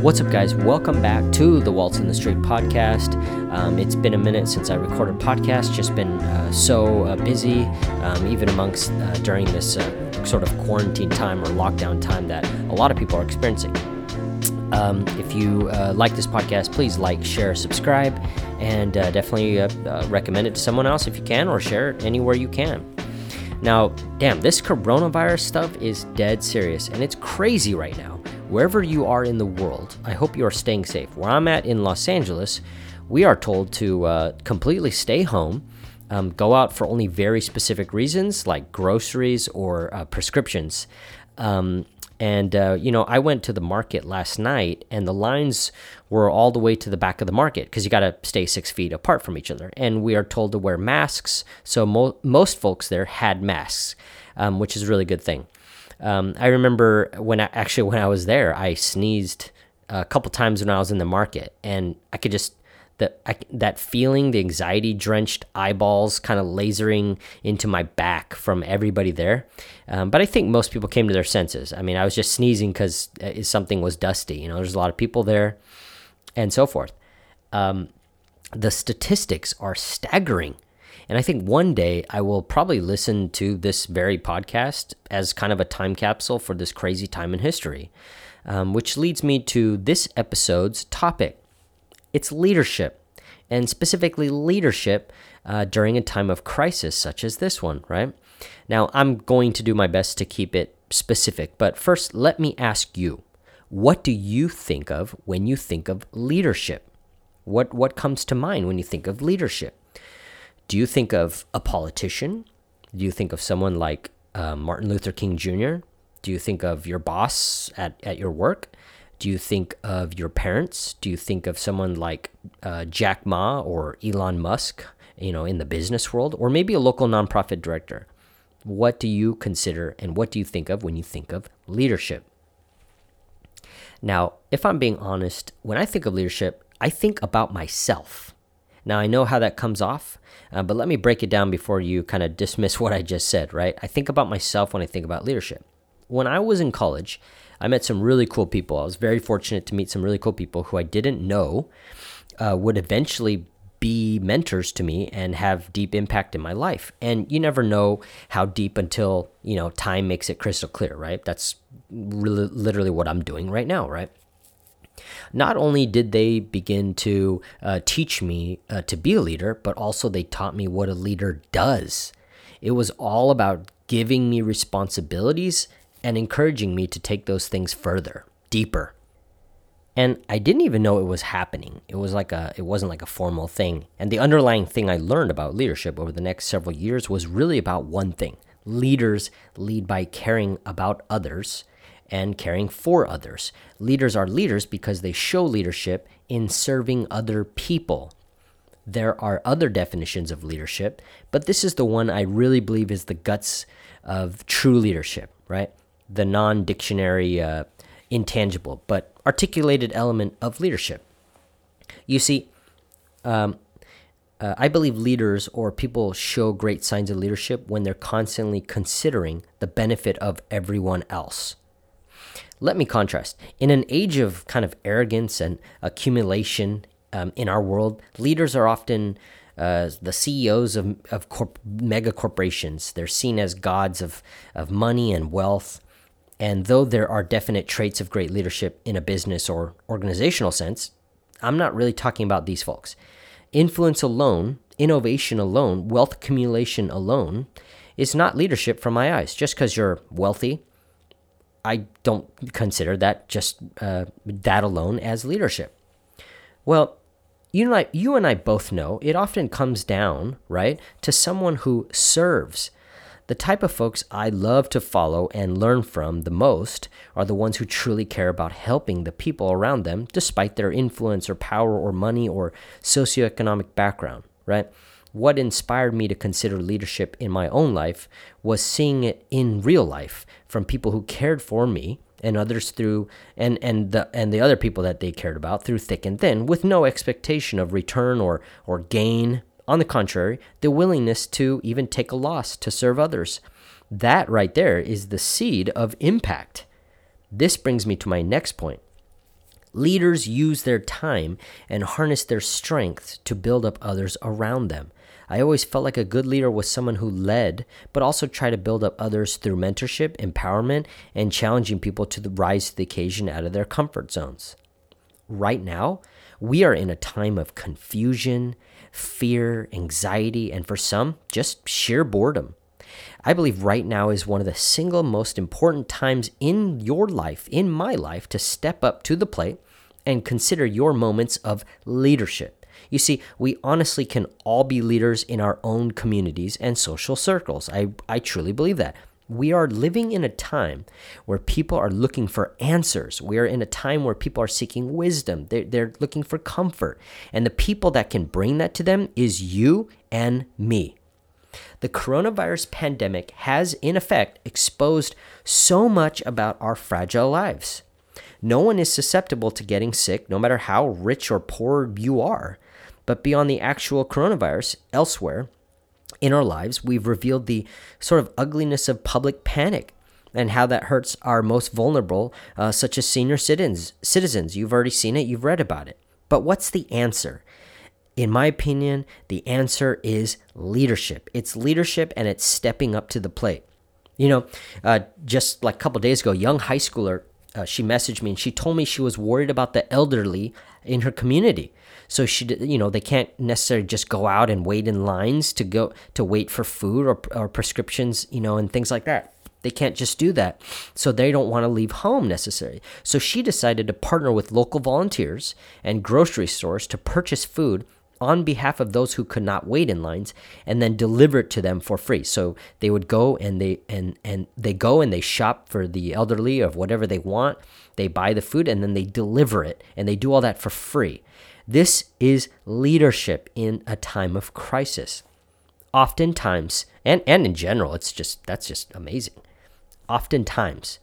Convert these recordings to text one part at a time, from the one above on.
What's up, guys? Welcome back to the Waltz in the Street podcast. Um, it's been a minute since I recorded a podcast. Just been uh, so uh, busy, um, even amongst uh, during this uh, sort of quarantine time or lockdown time that a lot of people are experiencing. Um, if you uh, like this podcast, please like, share, subscribe, and uh, definitely recommend it to someone else if you can, or share it anywhere you can. Now, damn, this coronavirus stuff is dead serious, and it's crazy right now wherever you are in the world, I hope you are staying safe. Where I'm at in Los Angeles, we are told to uh, completely stay home, um, go out for only very specific reasons like groceries or uh, prescriptions. Um, and, uh, you know, I went to the market last night and the lines were all the way to the back of the market because you got to stay six feet apart from each other. And we are told to wear masks. So mo most folks there had masks, um, which is a really good thing. Um, I remember when I actually when I was there, I sneezed a couple times when I was in the market, and I could just that that feeling, the anxiety drenched eyeballs kind of lasering into my back from everybody there. Um, but I think most people came to their senses. I mean, I was just sneezing because uh, something was dusty. You know, there's a lot of people there, and so forth. Um, the statistics are staggering. And I think one day I will probably listen to this very podcast as kind of a time capsule for this crazy time in history, um, which leads me to this episode's topic. It's leadership, and specifically leadership uh, during a time of crisis such as this one, right? Now, I'm going to do my best to keep it specific, but first, let me ask you what do you think of when you think of leadership? What, what comes to mind when you think of leadership? Do you think of a politician? Do you think of someone like uh, Martin Luther King Jr.? Do you think of your boss at, at your work? Do you think of your parents? Do you think of someone like uh, Jack Ma or Elon Musk, you know, in the business world, or maybe a local nonprofit director? What do you consider and what do you think of when you think of leadership? Now, if I'm being honest, when I think of leadership, I think about myself. Now, I know how that comes off, uh, but let me break it down before you kind of dismiss what I just said, right? I think about myself when I think about leadership. When I was in college, I met some really cool people. I was very fortunate to meet some really cool people who I didn't know uh, would eventually be mentors to me and have deep impact in my life. And you never know how deep until, you know, time makes it crystal clear, right? That's really literally what I'm doing right now, right? Not only did they begin to uh, teach me uh, to be a leader, but also they taught me what a leader does. It was all about giving me responsibilities and encouraging me to take those things further, deeper. And I didn't even know it was happening. It was like a it wasn't like a formal thing. And the underlying thing I learned about leadership over the next several years was really about one thing. Leaders lead by caring about others and caring for others. Leaders are leaders because they show leadership in serving other people. There are other definitions of leadership, but this is the one I really believe is the guts of true leadership, right? The non dictionary, uh, intangible, but articulated element of leadership. You see, um, uh, I believe leaders or people show great signs of leadership when they're constantly considering the benefit of everyone else. Let me contrast. In an age of kind of arrogance and accumulation um, in our world, leaders are often uh, the CEOs of, of corp- mega corporations. They're seen as gods of, of money and wealth. And though there are definite traits of great leadership in a business or organizational sense, I'm not really talking about these folks. Influence alone, innovation alone, wealth accumulation alone is not leadership from my eyes. Just because you're wealthy I don't consider that just uh, that alone as leadership. Well, you and I, you and I both know it often comes down right to someone who serves. The type of folks I love to follow and learn from the most are the ones who truly care about helping the people around them, despite their influence or power or money or socioeconomic background, right? What inspired me to consider leadership in my own life was seeing it in real life from people who cared for me and others through and and the and the other people that they cared about through thick and thin with no expectation of return or or gain. On the contrary the willingness to even take a loss to serve others. That right there is the seed of impact. This brings me to my next point. Leaders use their time and harness their strength to build up others around them. I always felt like a good leader was someone who led, but also tried to build up others through mentorship, empowerment, and challenging people to rise to the occasion out of their comfort zones. Right now, we are in a time of confusion, fear, anxiety, and for some, just sheer boredom. I believe right now is one of the single most important times in your life, in my life, to step up to the plate and consider your moments of leadership. You see, we honestly can all be leaders in our own communities and social circles. I, I truly believe that. We are living in a time where people are looking for answers. We are in a time where people are seeking wisdom. They're, they're looking for comfort. And the people that can bring that to them is you and me. The coronavirus pandemic has, in effect, exposed so much about our fragile lives. No one is susceptible to getting sick, no matter how rich or poor you are. But beyond the actual coronavirus, elsewhere in our lives, we've revealed the sort of ugliness of public panic and how that hurts our most vulnerable, uh, such as senior citizens. Citizens, you've already seen it, you've read about it. But what's the answer? In my opinion, the answer is leadership. It's leadership and it's stepping up to the plate. You know, uh, just like a couple days ago, young high schooler, uh, she messaged me and she told me she was worried about the elderly in her community. So she, you know, they can't necessarily just go out and wait in lines to go to wait for food or, or prescriptions, you know, and things like that. They can't just do that. So they don't want to leave home necessarily. So she decided to partner with local volunteers and grocery stores to purchase food on behalf of those who could not wait in lines and then deliver it to them for free. So they would go and they and and they go and they shop for the elderly of whatever they want. They buy the food and then they deliver it and they do all that for free. This is leadership in a time of crisis. Oftentimes, and, and in general, it's just that's just amazing. Oftentimes,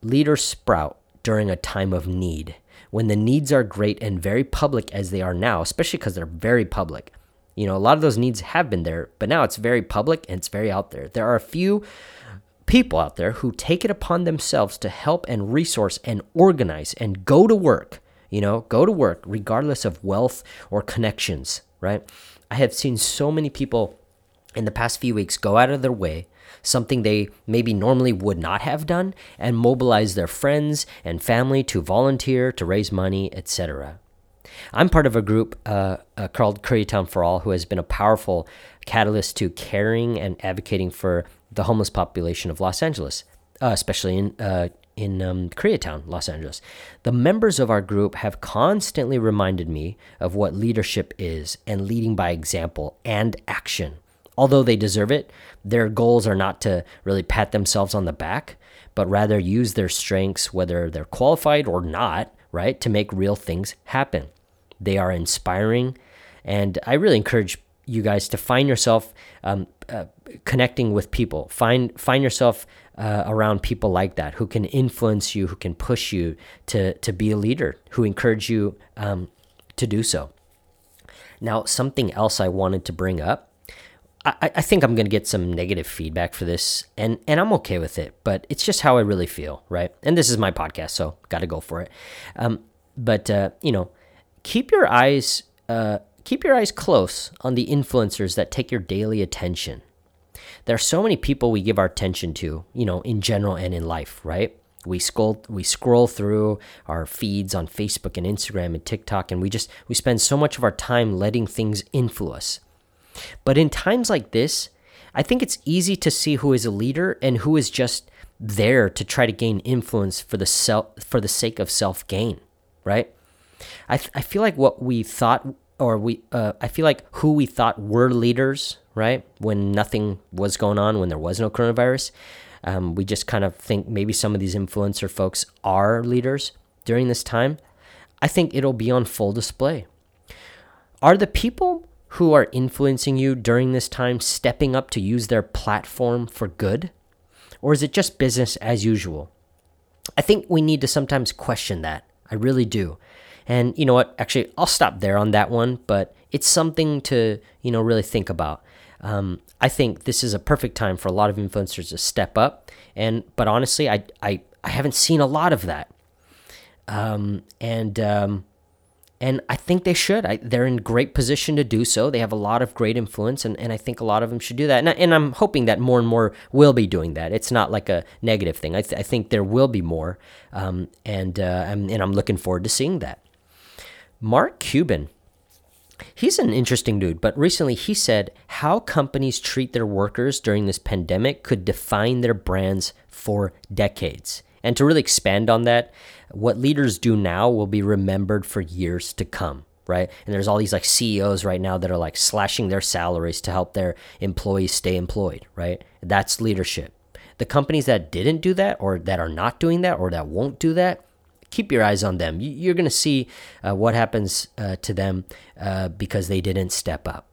leaders sprout during a time of need when the needs are great and very public as they are now, especially because they're very public. You know, a lot of those needs have been there, but now it's very public and it's very out there. There are a few people out there who take it upon themselves to help and resource and organize and go to work you know, go to work regardless of wealth or connections, right? I have seen so many people in the past few weeks go out of their way, something they maybe normally would not have done, and mobilize their friends and family to volunteer, to raise money, etc. I'm part of a group uh, uh, called for All, who has been a powerful catalyst to caring and advocating for the homeless population of Los Angeles, uh, especially in uh, in um, Koreatown, Los Angeles. The members of our group have constantly reminded me of what leadership is and leading by example and action. Although they deserve it, their goals are not to really pat themselves on the back, but rather use their strengths, whether they're qualified or not, right, to make real things happen. They are inspiring, and I really encourage you guys to find yourself um, uh, connecting with people. Find find yourself uh, around people like that who can influence you, who can push you to to be a leader, who encourage you um, to do so. Now, something else I wanted to bring up. I, I think I'm going to get some negative feedback for this, and and I'm okay with it. But it's just how I really feel, right? And this is my podcast, so got to go for it. Um, but uh, you know, keep your eyes uh, keep your eyes close on the influencers that take your daily attention there are so many people we give our attention to, you know, in general and in life, right? We scroll we scroll through our feeds on Facebook and Instagram and TikTok and we just we spend so much of our time letting things influence. But in times like this, I think it's easy to see who is a leader and who is just there to try to gain influence for the self for the sake of self gain, right? I, I feel like what we thought or we uh, I feel like who we thought were leaders, right? When nothing was going on, when there was no coronavirus, um, we just kind of think maybe some of these influencer folks are leaders during this time. I think it'll be on full display. Are the people who are influencing you during this time stepping up to use their platform for good? Or is it just business as usual? I think we need to sometimes question that. I really do. And you know what? Actually, I'll stop there on that one, but it's something to, you know, really think about. Um, I think this is a perfect time for a lot of influencers to step up. And but honestly, I I, I haven't seen a lot of that. um, and um, and I think they should. I, they're in great position to do so. They have a lot of great influence, and, and I think a lot of them should do that. And, I, and I'm hoping that more and more will be doing that. It's not like a negative thing. I, th- I think there will be more, um, and uh, I'm, and I'm looking forward to seeing that. Mark Cuban, he's an interesting dude, but recently he said how companies treat their workers during this pandemic could define their brands for decades. And to really expand on that, what leaders do now will be remembered for years to come, right? And there's all these like CEOs right now that are like slashing their salaries to help their employees stay employed, right? That's leadership. The companies that didn't do that or that are not doing that or that won't do that, keep your eyes on them. You're going to see uh, what happens uh, to them uh, because they didn't step up.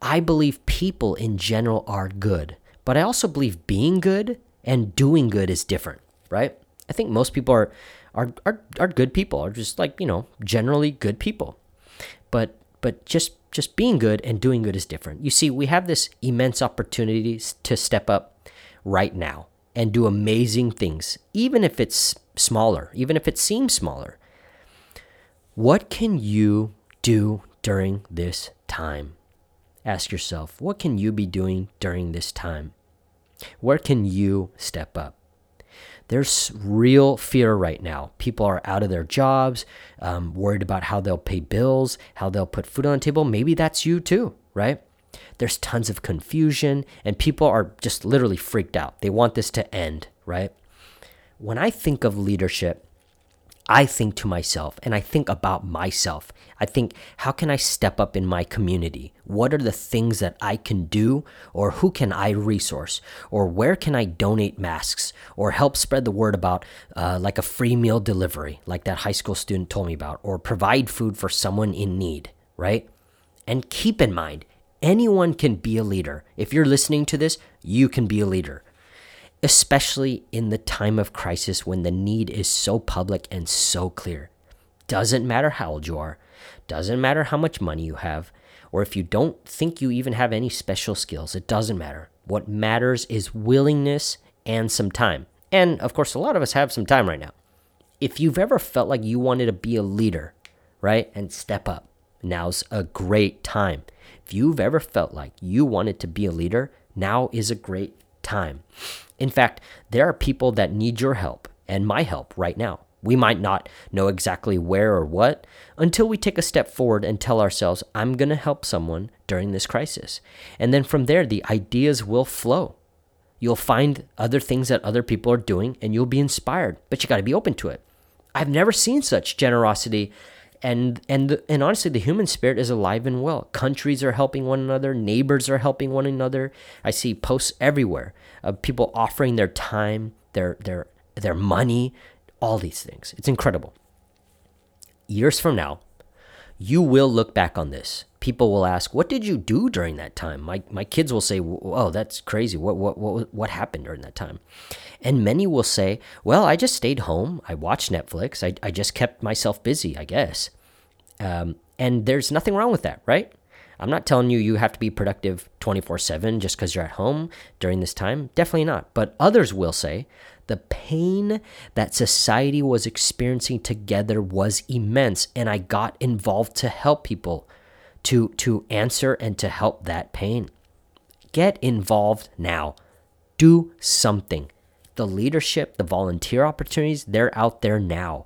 I believe people in general are good, but I also believe being good and doing good is different right? I think most people are are are, are good people, are just like, you know, generally good people. But but just just being good and doing good is different. You see, we have this immense opportunity to step up right now and do amazing things, even if it's smaller, even if it seems smaller. What can you do during this time? Ask yourself, what can you be doing during this time? Where can you step up? there's real fear right now. People are out of their jobs, um, worried about how they'll pay bills, how they'll put food on the table. Maybe that's you too, right? There's tons of confusion, and people are just literally freaked out. They want this to end, right? When I think of leadership, I think to myself and I think about myself. I think, how can I step up in my community? What are the things that I can do, or who can I resource, or where can I donate masks, or help spread the word about uh, like a free meal delivery, like that high school student told me about, or provide food for someone in need, right? And keep in mind, anyone can be a leader. If you're listening to this, you can be a leader especially in the time of crisis when the need is so public and so clear. Doesn't matter how old you are, doesn't matter how much money you have, or if you don't think you even have any special skills, it doesn't matter. What matters is willingness and some time. And of course, a lot of us have some time right now. If you've ever felt like you wanted to be a leader, right, and step up, now's a great time. If you've ever felt like you wanted to be a leader, now is a great time. In fact, there are people that need your help and my help right now. We might not know exactly where or what until we take a step forward and tell ourselves, I'm going to help someone during this crisis. And then from there, the ideas will flow. You'll find other things that other people are doing and you'll be inspired, but you got to be open to it. I've never seen such generosity and and and honestly the human spirit is alive and well. Countries are helping one another. Neighbors are helping one another. I see posts everywhere of people offering their time their their their money all these things. It's incredible. Years from now you will look back on this people will ask what did you do during that time my my kids will say oh that's crazy what what what what happened during that time and many will say, well, I just stayed home. I watched Netflix. I, I just kept myself busy, I guess. Um, and there's nothing wrong with that, right? I'm not telling you you have to be productive 24 7 just because you're at home during this time. Definitely not. But others will say the pain that society was experiencing together was immense, and I got involved to help people to, to answer and to help that pain. Get involved now. Do something the leadership, the volunteer opportunities, they're out there now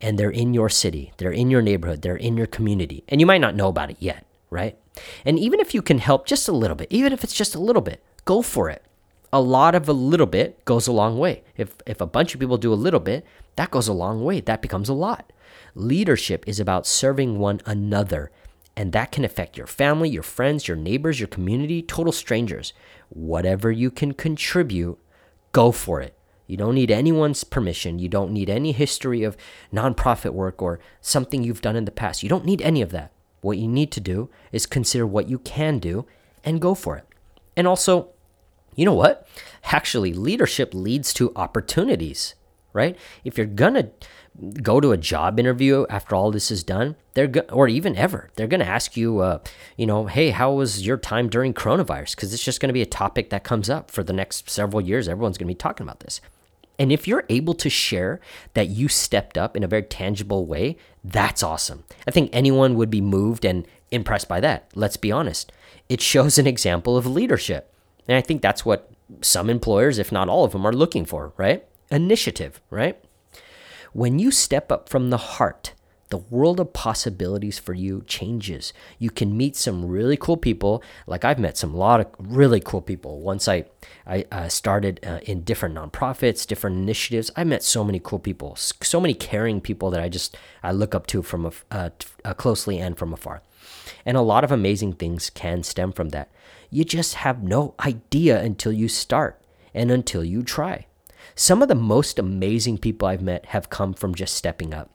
and they're in your city, they're in your neighborhood, they're in your community. And you might not know about it yet, right? And even if you can help just a little bit, even if it's just a little bit, go for it. A lot of a little bit goes a long way. If if a bunch of people do a little bit, that goes a long way. That becomes a lot. Leadership is about serving one another, and that can affect your family, your friends, your neighbors, your community, total strangers. Whatever you can contribute go for it. You don't need anyone's permission. You don't need any history of nonprofit work or something you've done in the past. You don't need any of that. What you need to do is consider what you can do and go for it. And also, you know what? Actually, leadership leads to opportunities, right? If you're going to go to a job interview after all this is done, they're go- or even ever, they're going to ask you, uh, you know, hey, how was your time during coronavirus? Because it's just going to be a topic that comes up for the next several years. Everyone's going to be talking about this. And if you're able to share that you stepped up in a very tangible way, that's awesome. I think anyone would be moved and impressed by that. Let's be honest. It shows an example of leadership. And I think that's what some employers, if not all of them, are looking for, right? Initiative, right? When you step up from the heart, the world of possibilities for you changes. You can meet some really cool people. Like I've met some lot of really cool people. Once I I uh, started uh, in different nonprofits, different initiatives. I met so many cool people, so many caring people that I just I look up to from a, uh, uh, closely and from afar. And a lot of amazing things can stem from that. You just have no idea until you start and until you try. Some of the most amazing people I've met have come from just stepping up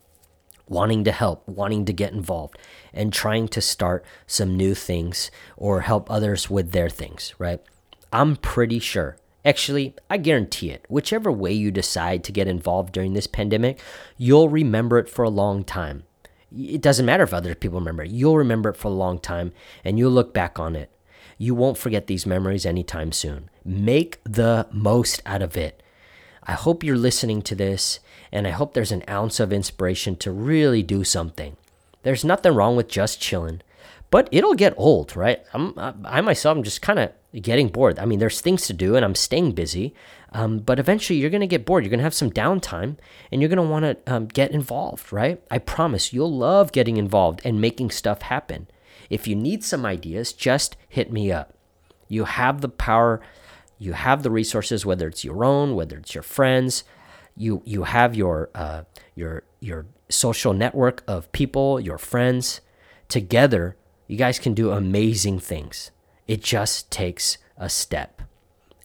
wanting to help, wanting to get involved, and trying to start some new things or help others with their things, right? I'm pretty sure. Actually, I guarantee it. Whichever way you decide to get involved during this pandemic, you'll remember it for a long time. It doesn't matter if other people remember it. You'll remember it for a long time and you'll look back on it. You won't forget these memories anytime soon. Make the most out of it. I hope you're listening to this, and I hope there's an ounce of inspiration to really do something. There's nothing wrong with just chilling, but it'll get old, right? I'm, I myself am just kind of getting bored. I mean, there's things to do, and I'm staying busy, um, but eventually you're going to get bored. You're going to have some downtime, and you're going to want to um, get involved, right? I promise you'll love getting involved and making stuff happen. If you need some ideas, just hit me up. You have the power you have the resources, whether it's your own, whether it's your friends. You you have your uh, your your social network of people, your friends. Together, you guys can do amazing things. It just takes a step,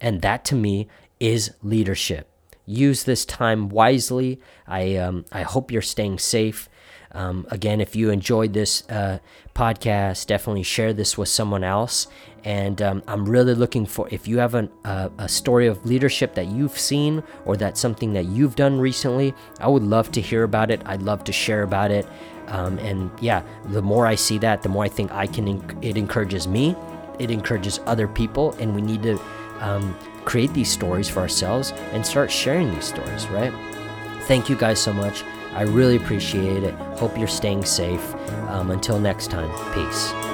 and that to me is leadership. Use this time wisely. I um, I hope you're staying safe. Um, again, if you enjoyed this uh, podcast, definitely share this with someone else. And um, I'm really looking for if you have an, uh, a story of leadership that you've seen or that's something that you've done recently, I would love to hear about it. I'd love to share about it. Um, and yeah, the more I see that, the more I think I can. It encourages me. It encourages other people, and we need to um, create these stories for ourselves and start sharing these stories. Right? Thank you guys so much. I really appreciate it. Hope you're staying safe. Um, until next time, peace.